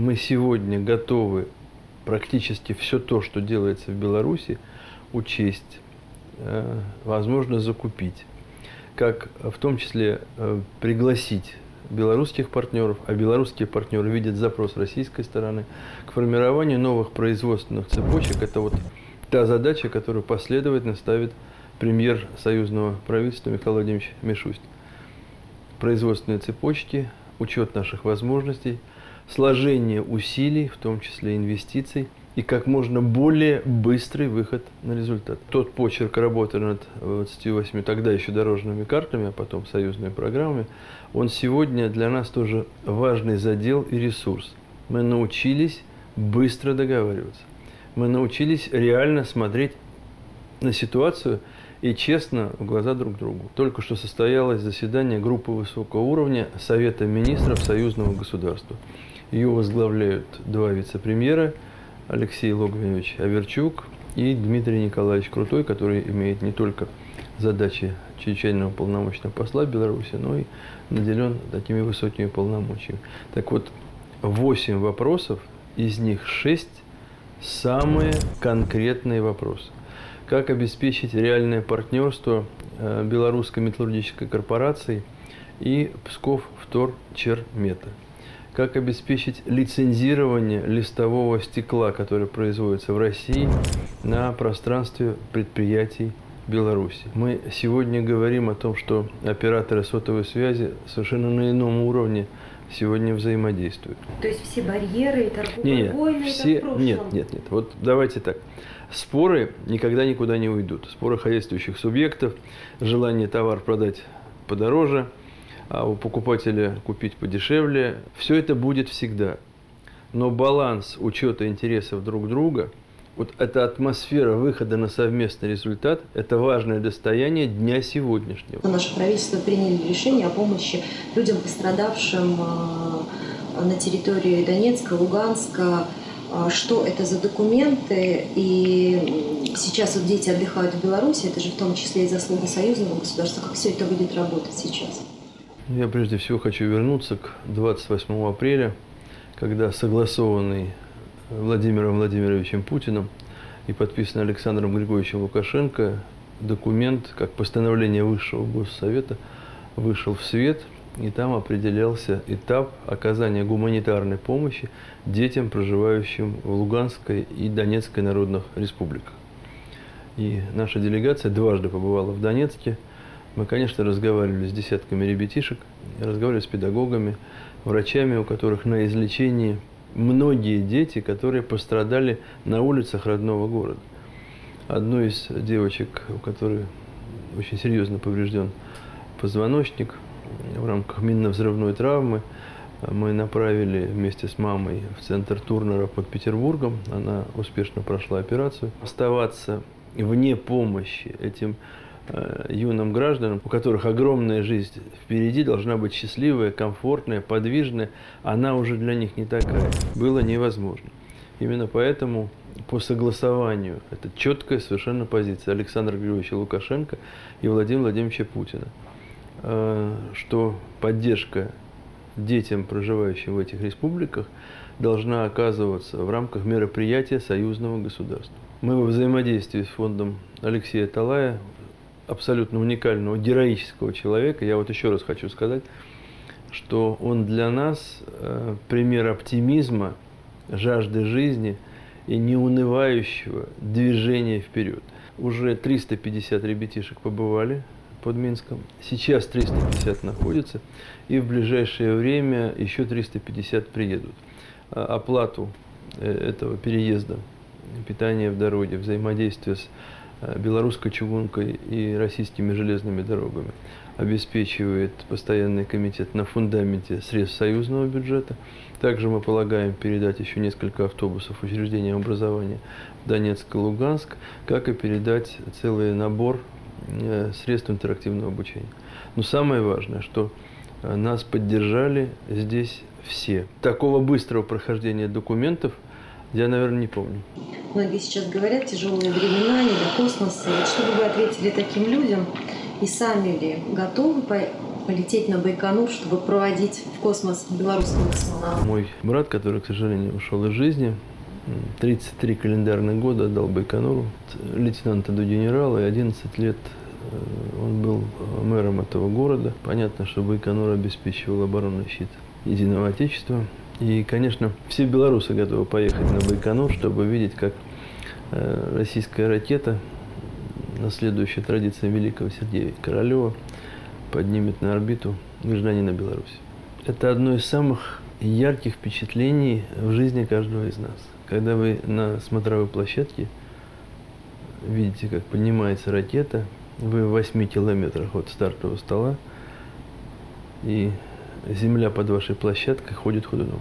мы сегодня готовы практически все то, что делается в Беларуси, учесть, э, возможно, закупить. Как в том числе э, пригласить белорусских партнеров, а белорусские партнеры видят запрос российской стороны к формированию новых производственных цепочек. Это вот та задача, которую последовательно ставит премьер союзного правительства Михаил Владимирович Мишустин. Производственные цепочки, учет наших возможностей, сложение усилий, в том числе инвестиций, и как можно более быстрый выход на результат. Тот почерк работы над 28 тогда еще дорожными картами, а потом союзными программами, он сегодня для нас тоже важный задел и ресурс. Мы научились быстро договариваться. Мы научились реально смотреть на ситуацию и честно в глаза друг другу. Только что состоялось заседание группы высокого уровня Совета министров союзного государства. Ее возглавляют два вице-премьера Алексей Логвинович Аверчук и Дмитрий Николаевич Крутой, который имеет не только задачи чрезвычайного полномочного посла Беларуси, но и наделен такими высокими полномочиями. Так вот, восемь вопросов, из них шесть самые конкретные вопросы. Как обеспечить реальное партнерство э, белорусской металлургической корпорации и Псков Втор Чермета? Как обеспечить лицензирование листового стекла, которое производится в России на пространстве предприятий Беларуси. Мы сегодня говорим о том, что операторы сотовой связи совершенно на ином уровне сегодня взаимодействуют. То есть все барьеры и торговые не, войны все, это в прошлом? Нет, нет, нет. Вот давайте так. Споры никогда никуда не уйдут. Споры хозяйствующих субъектов, желание товар продать подороже, а у покупателя купить подешевле. Все это будет всегда. Но баланс учета интересов друг друга – вот эта атмосфера выхода на совместный результат – это важное достояние дня сегодняшнего. Наше правительство приняло решение о помощи людям, пострадавшим э, на территории Донецка, Луганска. Э, что это за документы? И сейчас вот дети отдыхают в Беларуси, это же в том числе и заслуга союзного государства. Как все это будет работать сейчас? Я прежде всего хочу вернуться к 28 апреля, когда согласованный Владимиром Владимировичем Путиным и подписан Александром Григорьевичем Лукашенко документ, как постановление Высшего Госсовета, вышел в свет, и там определялся этап оказания гуманитарной помощи детям, проживающим в Луганской и Донецкой народных республиках. И наша делегация дважды побывала в Донецке. Мы, конечно, разговаривали с десятками ребятишек, разговаривали с педагогами, врачами, у которых на излечении – многие дети, которые пострадали на улицах родного города. Одну из девочек, у которой очень серьезно поврежден позвоночник, в рамках минно-взрывной травмы мы направили вместе с мамой в центр Турнера под Петербургом. Она успешно прошла операцию. Оставаться вне помощи этим юным гражданам, у которых огромная жизнь впереди, должна быть счастливая, комфортная, подвижная, она уже для них не такая. Было невозможно. Именно поэтому по согласованию, это четкая совершенно позиция Александра Григорьевича Лукашенко и Владимира Владимировича Путина, э, что поддержка детям, проживающим в этих республиках, должна оказываться в рамках мероприятия союзного государства. Мы во взаимодействии с фондом Алексея Талая абсолютно уникального, героического человека. Я вот еще раз хочу сказать, что он для нас э, пример оптимизма, жажды жизни и неунывающего движения вперед. Уже 350 ребятишек побывали под Минском. Сейчас 350 находятся, и в ближайшее время еще 350 приедут. А оплату э, этого переезда, питания в дороге, взаимодействие с Э, белорусской чугункой и российскими железными дорогами обеспечивает постоянный комитет на фундаменте средств союзного бюджета. Также мы полагаем передать еще несколько автобусов учреждениям образования Донецк и Луганск, как и передать целый набор э, средств интерактивного обучения. Но самое важное, что э, нас поддержали здесь все. Такого быстрого прохождения документов – я, наверное, не помню. Многие сейчас говорят, тяжелые времена, не до космоса. Вот что бы вы ответили таким людям? И сами ли готовы полететь на Байконур, чтобы проводить в космос белорусского космонавта? Мой брат, который, к сожалению, ушел из жизни, 33 календарных года отдал Байконуру, лейтенанта до генерала, и 11 лет э, он был мэром этого города. Понятно, что Байконур обеспечивал оборонный щит единого Отечества. И, конечно, все белорусы готовы поехать на Байконур, чтобы видеть, как э, российская ракета, наследующая традиции великого Сергея Королева, поднимет на орбиту гражданина Беларуси. Это одно из самых ярких впечатлений в жизни каждого из нас. Когда вы на смотровой площадке видите, как поднимается ракета, вы в 8 километрах от стартового стола, и земля под вашей площадкой ходит ходуном.